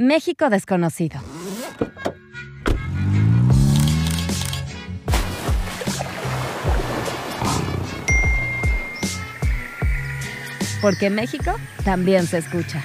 México desconocido. Porque México también se escucha.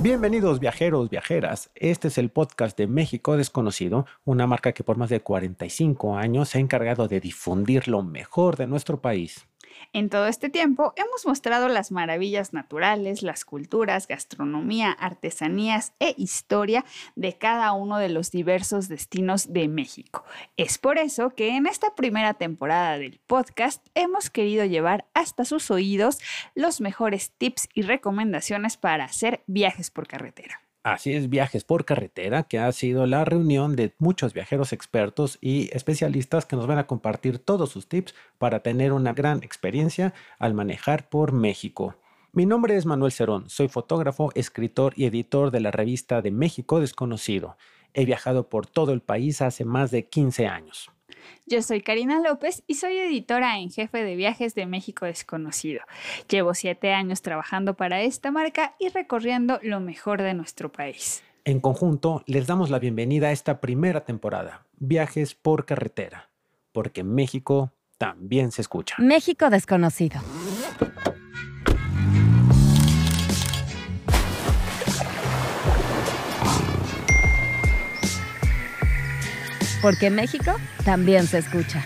Bienvenidos viajeros, viajeras. Este es el podcast de México Desconocido, una marca que por más de 45 años se ha encargado de difundir lo mejor de nuestro país. En todo este tiempo hemos mostrado las maravillas naturales, las culturas, gastronomía, artesanías e historia de cada uno de los diversos destinos de México. Es por eso que en esta primera temporada del podcast hemos querido llevar hasta sus oídos los mejores tips y recomendaciones para hacer viajes por carretera. Así es, Viajes por Carretera, que ha sido la reunión de muchos viajeros expertos y especialistas que nos van a compartir todos sus tips para tener una gran experiencia al manejar por México. Mi nombre es Manuel Cerón, soy fotógrafo, escritor y editor de la revista de México Desconocido. He viajado por todo el país hace más de 15 años. Yo soy Karina López y soy editora en jefe de viajes de México Desconocido. Llevo siete años trabajando para esta marca y recorriendo lo mejor de nuestro país. En conjunto, les damos la bienvenida a esta primera temporada, Viajes por Carretera, porque México también se escucha. México Desconocido. Porque México también se escucha.